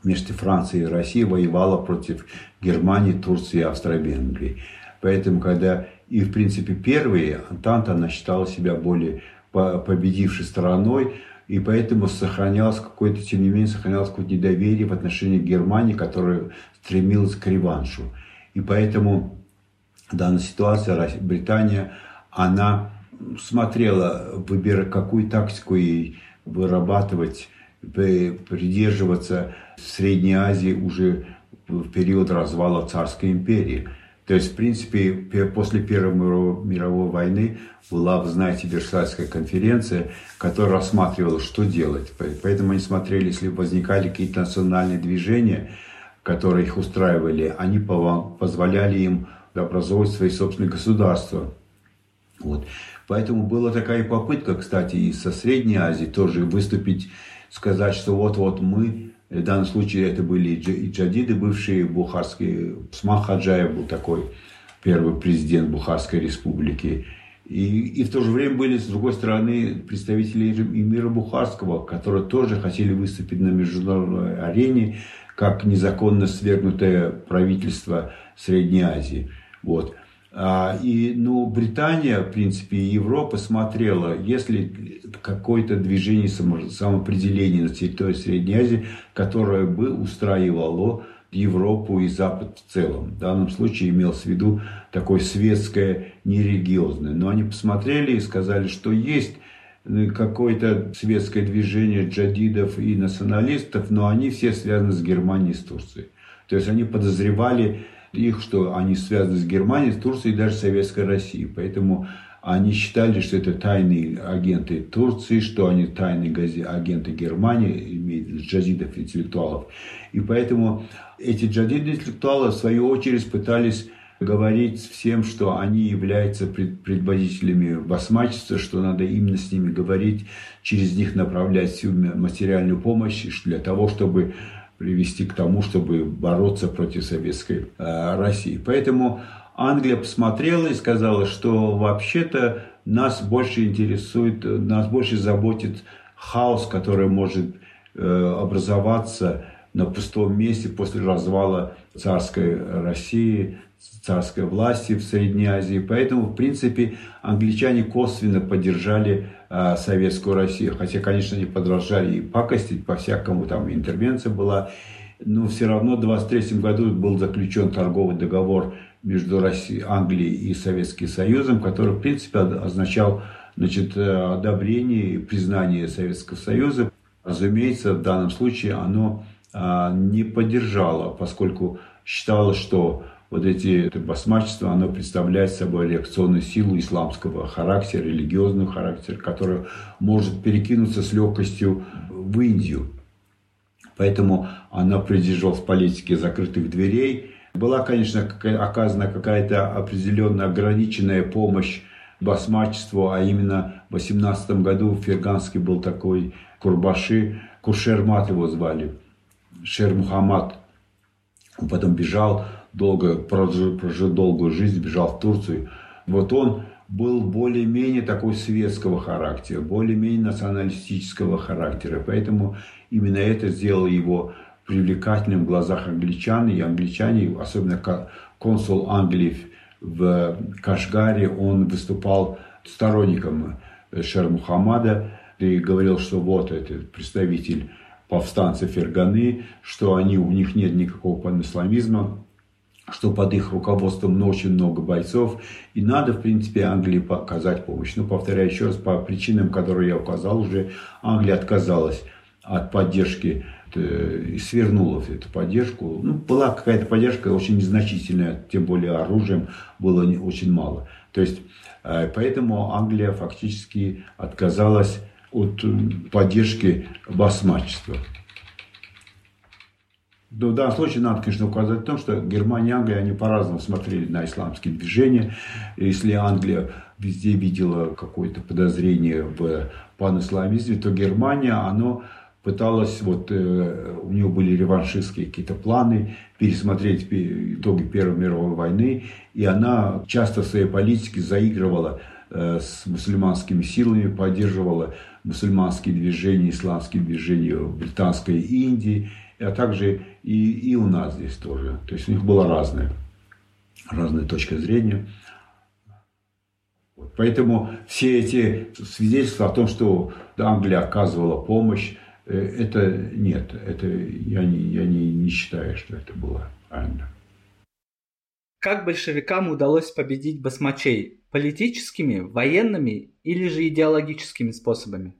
вместе Франции и России воевала против Германии, Турции и Австро-Венгрии. Поэтому, когда и, в принципе, первые, Антанта, она считала себя более победившей стороной, и поэтому сохранялось какое-то, тем не менее, сохранялось какое-то недоверие в отношении Германии, которая стремилась к реваншу. И поэтому в данной ситуации Британия, она смотрела, выбирая, какую тактику ей вырабатывать, придерживаться в Средней Азии уже в период развала Царской империи – то есть, в принципе, после Первой мировой войны была, вы знаете, Версальская конференция, которая рассматривала, что делать. Поэтому они смотрели, если возникали какие-то национальные движения, которые их устраивали, они позволяли им образовывать свои собственные государства. Вот. Поэтому была такая попытка, кстати, и со Средней Азии тоже выступить, сказать, что вот-вот мы в данном случае это были и джадиды, бывшие бухарские. Смах Хаджаев был такой первый президент Бухарской республики. И, и в то же время были, с другой стороны, представители и мира Бухарского, которые тоже хотели выступить на международной арене как незаконно свергнутое правительство Средней Азии. Вот. А, и, ну, Британия, в принципе, и Европа смотрела, если какое-то движение самоопределения на территории Средней Азии, которое бы устраивало Европу и Запад в целом. В данном случае имелось в виду такое светское, нерелигиозное. Но они посмотрели и сказали, что есть ну, какое-то светское движение джадидов и националистов, но они все связаны с Германией и с Турцией. То есть они подозревали их, что они связаны с Германией, с Турцией и даже Советской Россией. Поэтому они считали, что это тайные агенты Турции, что они тайные агенты Германии, имеют джазидов, интеллектуалов. И поэтому эти джазиды-интеллектуалы, в свою очередь, пытались говорить всем, что они являются предводителями басмачества, что надо именно с ними говорить, через них направлять всю материальную помощь для того, чтобы привести к тому, чтобы бороться против советской э, России. Поэтому Англия посмотрела и сказала, что вообще-то нас больше интересует, нас больше заботит хаос, который может э, образоваться на пустом месте после развала царской России, царской власти в Средней Азии. Поэтому, в принципе, англичане косвенно поддержали э, советскую Россию. Хотя, конечно, они подражали и пакостить, по-всякому там интервенция была. Но все равно в 23 году был заключен торговый договор между Россией, Англией и Советским Союзом, который, в принципе, означал значит, э, одобрение и признание Советского Союза. Разумеется, в данном случае оно а, не поддержало, поскольку считалось, что вот эти это басмачество, оно представляет собой реакционную силу исламского характера, религиозного характера, которая может перекинуться с легкостью в Индию. Поэтому она придерживалась политики закрытых дверей. Была, конечно, оказана какая-то определенная ограниченная помощь басмачеству, а именно в 18 году в Ферганский был такой Курбаши, Куршермат его звали, Шер Мухаммад. Он потом бежал долго, прожил, прожил долгую жизнь, бежал в Турцию. Вот он был более-менее такой светского характера, более-менее националистического характера. Поэтому именно это сделало его привлекательным в глазах англичан. И англичане, особенно консул Англии в Кашгаре, он выступал сторонником Шер Мухаммада и говорил, что вот этот представитель повстанцев Ферганы, что они, у них нет никакого панисламизма, что под их руководством очень много бойцов, и надо, в принципе, Англии показать помощь. Но, повторяю еще раз, по причинам, которые я указал уже, Англия отказалась от поддержки э, и свернула эту поддержку. Ну, была какая-то поддержка очень незначительная, тем более оружием было не, очень мало. То есть, э, поэтому Англия фактически отказалась от поддержки басмачества. Но в данном случае надо, конечно, указать в том, что Германия и Англия, они по-разному смотрели на исламские движения. Если Англия везде видела какое-то подозрение в панисламизме, то Германия, оно пыталась, вот э, у нее были реваншистские какие-то планы, пересмотреть итоги Первой мировой войны, и она часто в своей политике заигрывала э, с мусульманскими силами, поддерживала мусульманские движения, исламские движения в Британской Индии, а также и, и у нас здесь тоже. То есть у них была разная, разная точка зрения. Поэтому все эти свидетельства о том, что Англия оказывала помощь, э, это нет, это я не, я не, не считаю, что это было правильно. Как большевикам удалось победить басмачей? Политическими, военными или же идеологическими способами?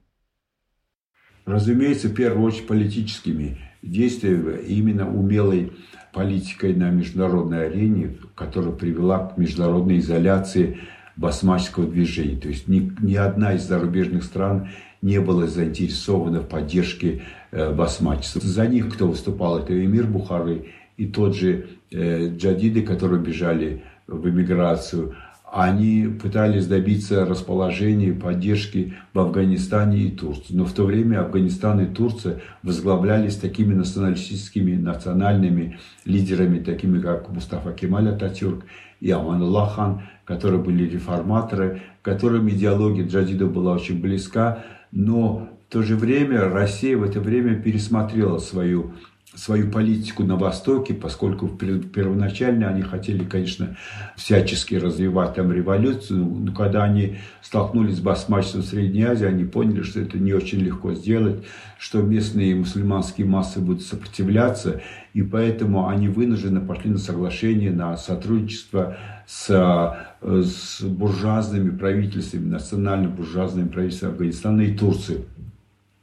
Разумеется, в первую очередь политическими действиями, именно умелой политикой на международной арене, которая привела к международной изоляции басмачского движения. То есть ни, ни одна из зарубежных стран не была заинтересована в поддержке э, басмачества. За них кто выступал, это эмир Бухары и тот же э, джадиды, которые бежали в эмиграцию – они пытались добиться расположения и поддержки в Афганистане и Турции. Но в то время Афганистан и Турция возглавлялись такими националистическими национальными лидерами, такими как Мустафа Кемаль Ататюрк и Амануллах хан, которые были реформаторы, которым идеология джадида была очень близка, но в то же время Россия в это время пересмотрела свою свою политику на Востоке, поскольку первоначально они хотели, конечно, всячески развивать там революцию, но когда они столкнулись с басмачеством Средней Азии, они поняли, что это не очень легко сделать, что местные мусульманские массы будут сопротивляться, и поэтому они вынуждены пошли на соглашение, на сотрудничество с, с буржуазными правительствами, национально-буржуазными правительствами Афганистана и Турции.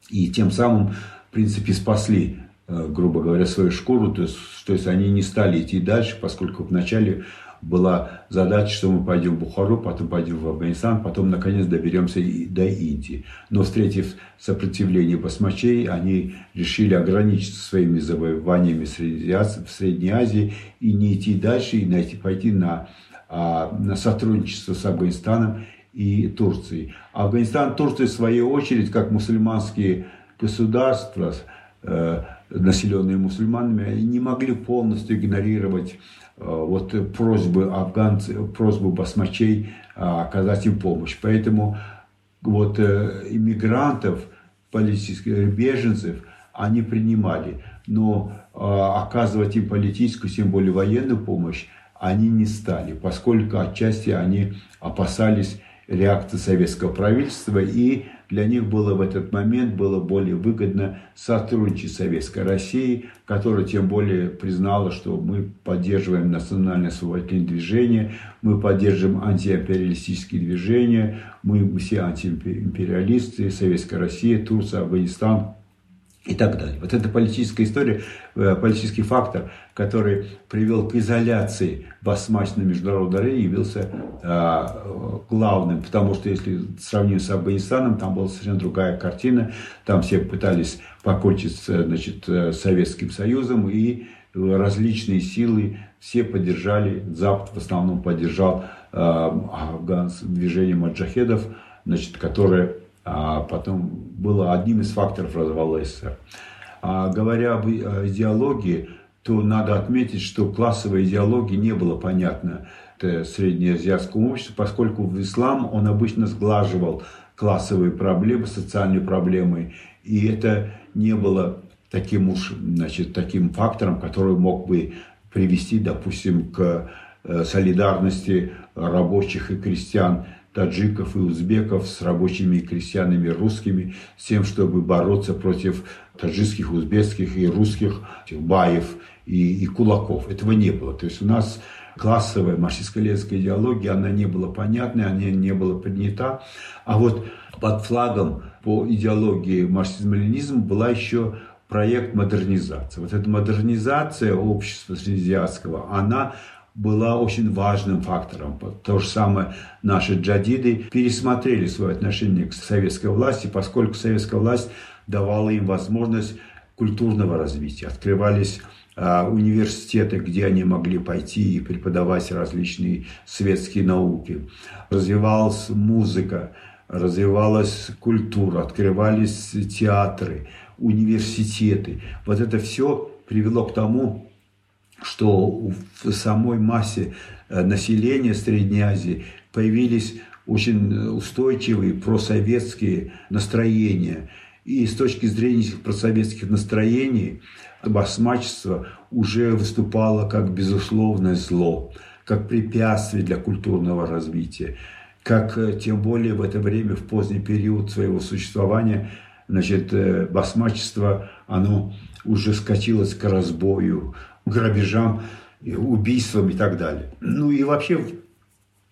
И тем самым, в принципе, спасли Э, грубо говоря, свою шкуру, то есть, то есть они не стали идти дальше, поскольку вначале была задача, что мы пойдем в Бухару, потом пойдем в Афганистан, потом наконец доберемся до Индии. Но встретив сопротивление басмачей, они решили ограничиться своими завоеваниями в Средней Азии и не идти дальше, и найти, пойти на, а, на сотрудничество с Афганистаном и Турцией. Афганистан, Турция, в свою очередь, как мусульманские государства, э, населенные мусульманами, они не могли полностью игнорировать э, вот просьбы афганцев, просьбу басмачей э, оказать им помощь. Поэтому вот э, иммигрантов, политических беженцев они принимали, но оказывать им политическую, тем более военную помощь они не стали, поскольку отчасти они опасались реакции советского правительства и для них было в этот момент было более выгодно сотрудничать с Советской Россией, которая тем более признала, что мы поддерживаем национальное освободительное движение, мы поддерживаем антиимпериалистические движения, мы все антиимпериалисты, Советская Россия, Турция, Афганистан – и так далее. Вот эта политическая история, э, политический фактор, который привел к изоляции Басмач на международной арене, явился а, главным, потому что если сравним с Афганистаном, там была совершенно другая картина, там все пытались покончить значит, э, с Советским Союзом, и различные силы все поддержали, Запад в основном поддержал а, движение маджахедов, значит, которое потом было одним из факторов развала СССР. А говоря об идеологии, то надо отметить, что классовой идеологии не было понятно среднеазиатскому обществу, поскольку в ислам он обычно сглаживал классовые проблемы, социальные проблемы, и это не было таким уж, значит, таким фактором, который мог бы привести, допустим, к э, солидарности рабочих и крестьян, таджиков и узбеков с рабочими и крестьянами русскими, с тем, чтобы бороться против таджикских, узбекских и русских баев и, и кулаков. Этого не было. То есть у нас классовая марксистско-ленинская идеология, она не была понятной, она не была принята. А вот под флагом по идеологии марксизма-ленинизма была еще проект модернизации. Вот эта модернизация общества среднеазиатского, она была очень важным фактором. То же самое наши джадиды пересмотрели свое отношение к советской власти, поскольку советская власть давала им возможность культурного развития. Открывались а, университеты, где они могли пойти и преподавать различные светские науки. Развивалась музыка, развивалась культура, открывались театры, университеты. Вот это все привело к тому, что в самой массе э, населения Средней Азии появились очень устойчивые просоветские настроения. И с точки зрения этих просоветских настроений басмачество уже выступало как безусловное зло, как препятствие для культурного развития, как э, тем более в это время, в поздний период своего существования, значит, э, басмачество, оно уже скатилось к разбою, грабежам, убийствам и так далее. Ну и вообще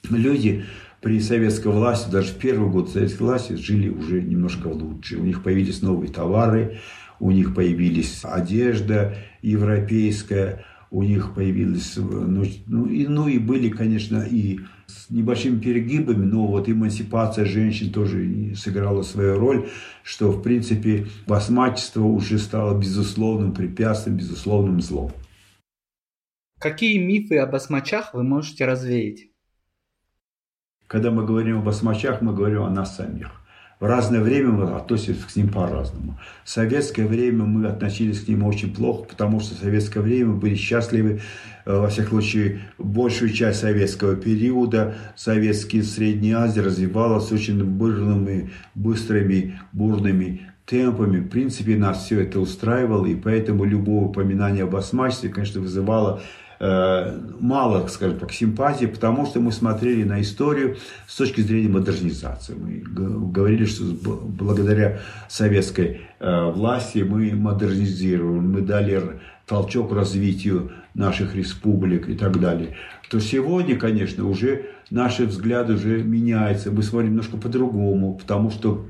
люди при советской власти, даже в первый год советской власти, жили уже немножко лучше. У них появились новые товары, у них появились одежда европейская, у них появились, ну, ну, и, ну и были, конечно, и с небольшими перегибами, но вот эмансипация женщин тоже сыграла свою роль, что, в принципе, басмачество уже стало безусловным препятствием, безусловным злом. Какие мифы о басмачах вы можете развеять? Когда мы говорим о басмачах, мы говорим о нас самих. В разное время мы относимся к ним по-разному. В советское время мы относились к ним очень плохо, потому что в советское время мы были счастливы, э, во всяком случае, большую часть советского периода советские Средняя Азия развивалась очень бурными, быстрыми, бурными темпами. В принципе, нас все это устраивало, и поэтому любое упоминание об осмачестве, конечно, вызывало мало, скажем так, симпатии, потому что мы смотрели на историю с точки зрения модернизации. Мы говорили, что благодаря советской э, власти мы модернизируем, мы дали толчок развитию наших республик и так далее. То сегодня, конечно, уже наши взгляды уже меняются, мы смотрим немножко по-другому, потому что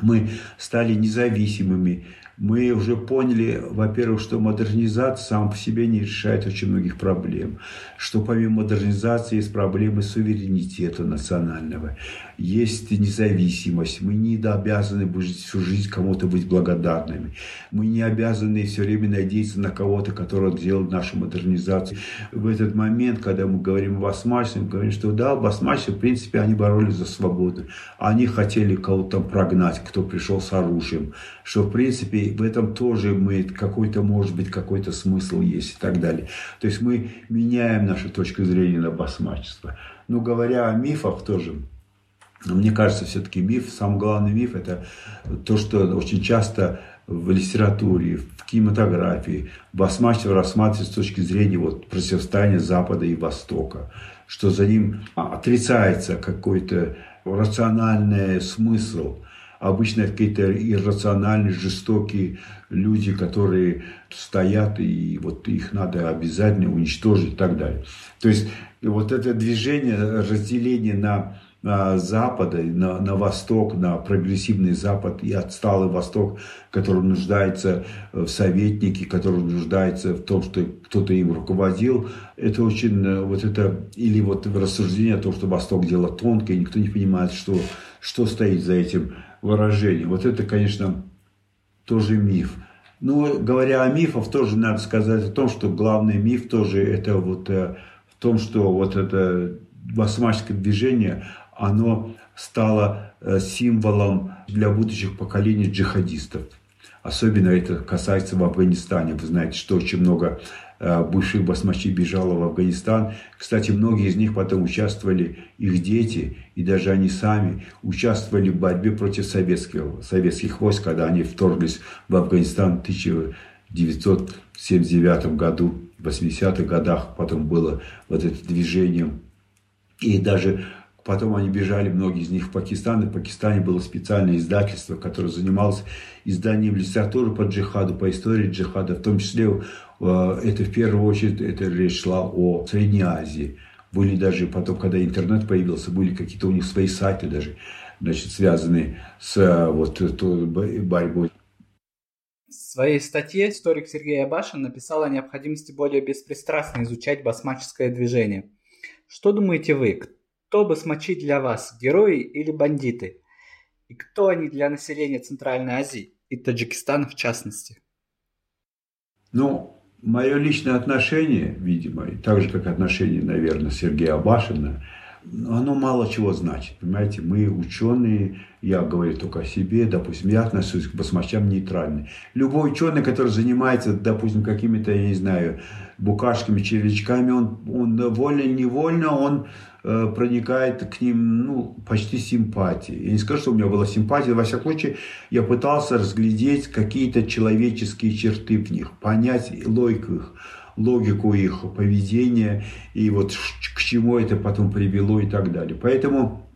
мы стали независимыми, мы уже поняли, во-первых, что модернизация сам по себе не решает очень многих проблем, что помимо модернизации есть проблемы суверенитета национального, есть независимость, мы не обязаны всю жизнь кому-то быть благодарными, мы не обязаны все время надеяться на кого-то, который сделал нашу модернизацию. В этот момент, когда мы говорим об Осмаче, мы говорим, что да, в Осмаче, в принципе, они боролись за свободу, они хотели кого-то прогнать, кто пришел с оружием, что, в принципе, в этом тоже мы какой-то, может быть, какой-то смысл есть и так далее. То есть мы меняем нашу точку зрения на басмачество. Но говоря о мифах тоже, мне кажется, все-таки миф, самый главный миф, это то, что очень часто в литературе, в кинематографии басмачество рассматривается с точки зрения вот, противостояния Запада и Востока, что за ним отрицается какой-то рациональный смысл – Обычно это какие-то иррациональные, жестокие люди, которые стоят, и вот их надо обязательно уничтожить и так далее. То есть вот это движение, разделение на Запада, на, на Восток, на прогрессивный Запад и отсталый Восток, который нуждается в советнике, который нуждается в том, что кто-то им руководил. Это очень, вот это, или вот рассуждение о том, что Восток дело тонкое, никто не понимает, что, что стоит за этим выражение. Вот это, конечно, тоже миф. Но говоря о мифах, тоже надо сказать о том, что главный миф тоже это вот э, в том, что вот это басмачское движение, оно стало э, символом для будущих поколений джихадистов. Особенно это касается в Афганистане. Вы знаете, что очень много э, бывших басмачей бежало в Афганистан. Кстати, многие из них потом участвовали, их дети, и даже они сами участвовали в борьбе против советских, советских войск, когда они вторглись в Афганистан в 1979 году, в 80-х годах. Потом было вот это движение. И даже Потом они бежали, многие из них в Пакистан. И в Пакистане было специальное издательство, которое занималось изданием литературы по джихаду, по истории джихада. В том числе, э, это в первую очередь, это речь шла о Средней Азии. Были даже потом, когда интернет появился, были какие-то у них свои сайты даже, значит, связанные с э, вот борьбой. В своей статье историк Сергей Абашин написал о необходимости более беспристрастно изучать басмаческое движение. Что думаете вы, кто бы смочить для вас, герои или бандиты? И кто они для населения Центральной Азии и Таджикистана в частности? Ну, мое личное отношение, видимо, так же, как отношение, наверное, Сергея Абашина, оно мало чего значит. Понимаете, мы ученые, я говорю только о себе, допустим, я отношусь к басмачам нейтрально. Любой ученый, который занимается, допустим, какими-то, я не знаю, букашками, червячками, он, он вольно-невольно, он Э, проникает к ним ну, почти симпатия. Я не скажу, что у меня была симпатия, во всяком случае, я пытался разглядеть какие-то человеческие черты в них, понять логику их, логику их поведения и вот к чему это потом привело и так далее. Поэтому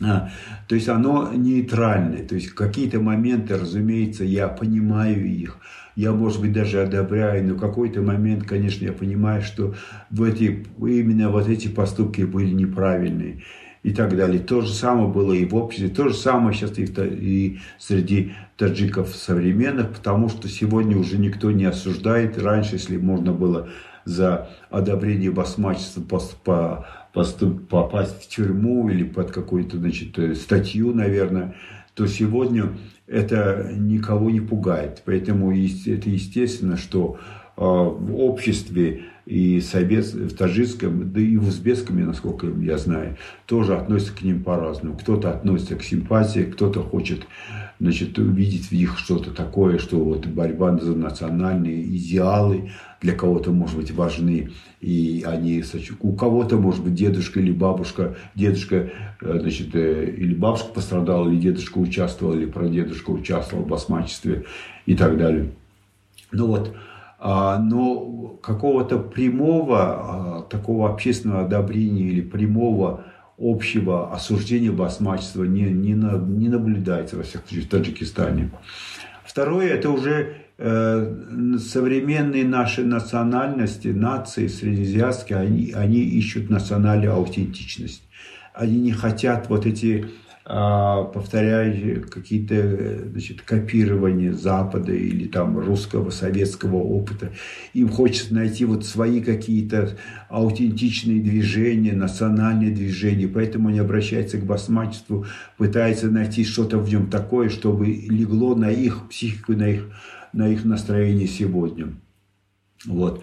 а, то есть оно нейтральное, то есть какие-то моменты, разумеется, я понимаю их, я, может быть, даже одобряю, но какой-то момент, конечно, я понимаю, что в эти, именно вот эти поступки были неправильные и так далее. То же самое было и в обществе, то же самое сейчас и, и среди таджиков современных, потому что сегодня уже никто не осуждает. Раньше, если можно было за одобрение басмачества по, по, поступ, попасть в тюрьму или под какую-то значит, статью, наверное, то сегодня это никого не пугает. Поэтому это естественно, что а, в обществе и совет, в таджикском, да и в узбекском, насколько я знаю, тоже относятся к ним по-разному. Кто-то относится к симпатии, кто-то хочет значит, увидеть в них что-то такое, что вот борьба за национальные идеалы для кого-то, может быть, важны, и они, у кого-то, может быть, дедушка или бабушка, дедушка, э, значит, э, или бабушка пострадала, или дедушка участвовал, или прадедушка участвовал в басмачестве и так далее. Ну вот, а, но какого-то прямого а, такого общественного одобрения или прямого общего осуждения басмачества не, не, на, не наблюдается, во всяком случае, в Таджикистане. Второе, это уже э, современные наши национальности, нации среднеазиатские, они, они ищут национальную аутентичность. Они не хотят вот эти повторяя какие-то значит, копирования Запада или там русского, советского опыта. Им хочется найти вот свои какие-то аутентичные движения, национальные движения. Поэтому они обращаются к басмачеству, пытаются найти что-то в нем такое, чтобы легло на их психику, на их, на их настроение сегодня. Вот.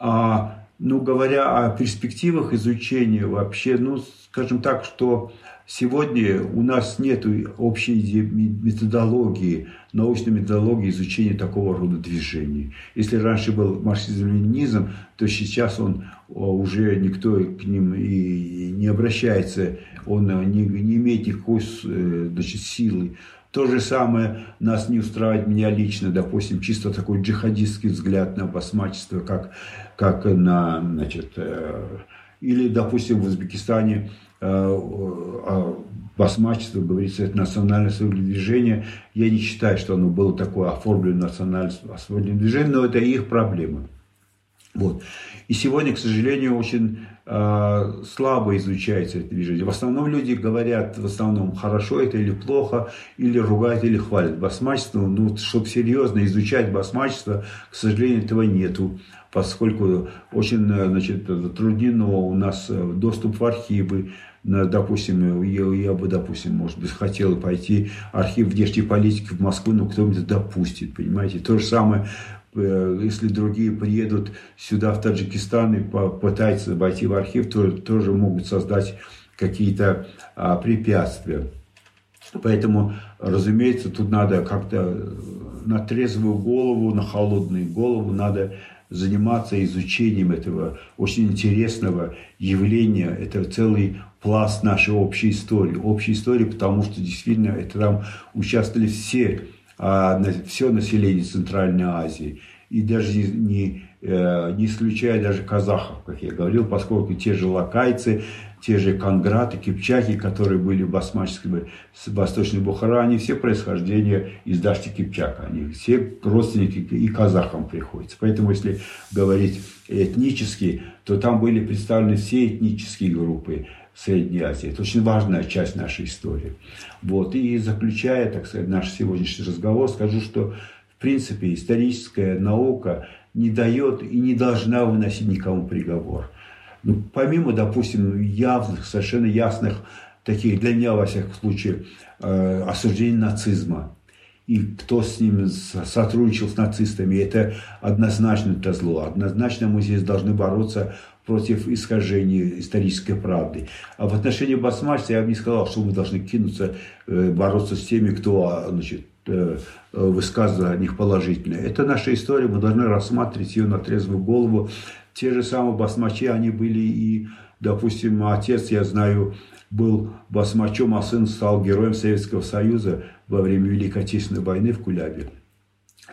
А, ну, говоря о перспективах изучения вообще, ну, скажем так, что Сегодня у нас нет общей методологии, научной методологии изучения такого рода движений. Если раньше был марксизм-ленинизм, то сейчас он уже никто к ним и не обращается, он не, не имеет никакой э, значит, силы. То же самое нас не устраивает меня лично, допустим, чисто такой джихадистский взгляд на басмачество, как, как на, значит, э, или, допустим, в Узбекистане а басмачество, говорится, это национальное движение. Я не считаю, что оно было такое оформленное национальное движение, но это их проблема. Вот. И сегодня, к сожалению, очень э, слабо изучается это движение. В основном люди говорят, в основном, хорошо это или плохо, или ругают, или хвалят. Басмачество, ну, чтобы серьезно изучать басмачество, к сожалению, этого нету поскольку очень значит, затруднено у нас доступ в архивы, допустим, я, я бы, допустим, может быть, хотел пойти архив внешней политики в Москву, но кто-нибудь допустит, понимаете. То же самое, э, если другие приедут сюда, в Таджикистан, и попытаются войти в архив, то тоже могут создать какие-то а, препятствия. Поэтому, разумеется, тут надо как-то на трезвую голову, на холодную голову надо заниматься изучением этого очень интересного явления. Это целый пласт нашей общей истории. Общей истории, потому что действительно это там участвовали все, а, все население Центральной Азии. И даже не, э, не исключая даже казахов, как я говорил, поскольку те же лакайцы, те же конграты, кипчаки, которые были в басмаческой, восточной Бухара, они все происхождения из Дашти Кипчака. Они все родственники и казахам приходятся. Поэтому, если говорить этнически, то там были представлены все этнические группы Средней Азии. Это очень важная часть нашей истории. Вот. И заключая, так сказать, наш сегодняшний разговор, скажу, что в принципе историческая наука не дает и не должна выносить никому приговор. Ну, помимо, допустим, явных, совершенно ясных таких, для меня, во всяком случае, э, осуждений нацизма, и кто с ним сотрудничал с нацистами, это однозначно это зло. Однозначно мы здесь должны бороться против искажения исторической правды. А в отношении басмачества я бы не сказал, что мы должны кинуться э, бороться с теми, кто а, значит, э, высказывает о них положительно. Это наша история, мы должны рассматривать ее на трезвую голову, те же самые басмачи, они были и, допустим, отец, я знаю, был басмачом, а сын стал героем Советского Союза во время Великой Отечественной войны в Кулябе.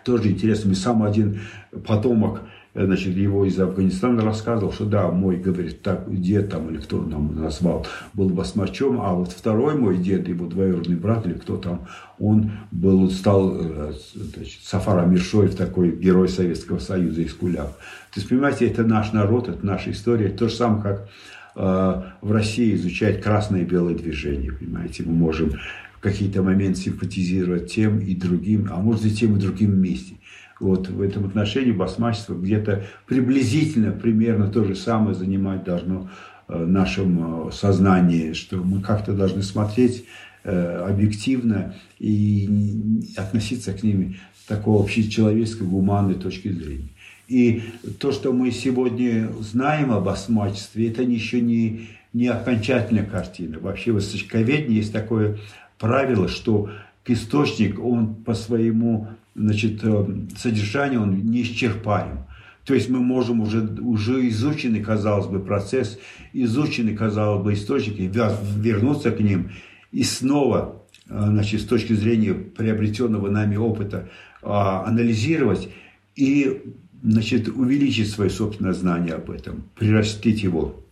Тоже интересно, мне сам один потомок значит, его из Афганистана рассказывал, что да, мой, говорит, так, дед там, или кто нам назвал, был басмачом, а вот второй мой дед, его двоюродный брат, или кто там, он был, стал э, значит, Сафар Амиршоев, такой герой Советского Союза из Куляв. То есть, понимаете, это наш народ, это наша история, то же самое, как э, в России изучать красное и белое движение, понимаете, мы можем в какие-то моменты симпатизировать тем и другим, а может и тем и другим вместе. Вот в этом отношении басмачество где-то приблизительно, примерно то же самое занимать должно э, нашем э, сознании, что мы как-то должны смотреть э, объективно и относиться к ним с такой общечеловеческой, гуманной точки зрения. И то, что мы сегодня знаем об осмачестве, это еще не, не окончательная картина. Вообще в источковедении есть такое правило, что источник, он по своему значит, э, содержанию, он неисчерпаем. То есть мы можем уже, уже изученный, казалось бы, процесс, изученный, казалось бы, источники, вернуться к ним и снова, э, значит, с точки зрения приобретенного нами опыта, а, анализировать и значит, увеличить свое собственное знание об этом, прирастить его.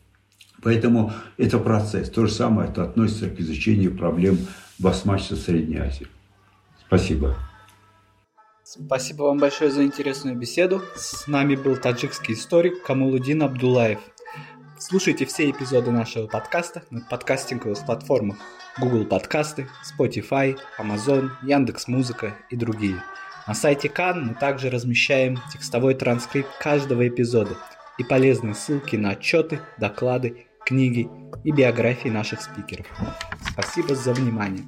Поэтому это процесс. То же самое это относится к изучению проблем басмачества Средней Азии. Спасибо. Спасибо вам большое за интересную беседу. С нами был таджикский историк Камулудин Абдулаев. Слушайте все эпизоды нашего подкаста на подкастинговых платформах Google Подкасты, Spotify, Amazon, Яндекс Музыка и другие. На сайте Кан мы также размещаем текстовой транскрипт каждого эпизода и полезные ссылки на отчеты, доклады, книги и биографии наших спикеров. Спасибо за внимание.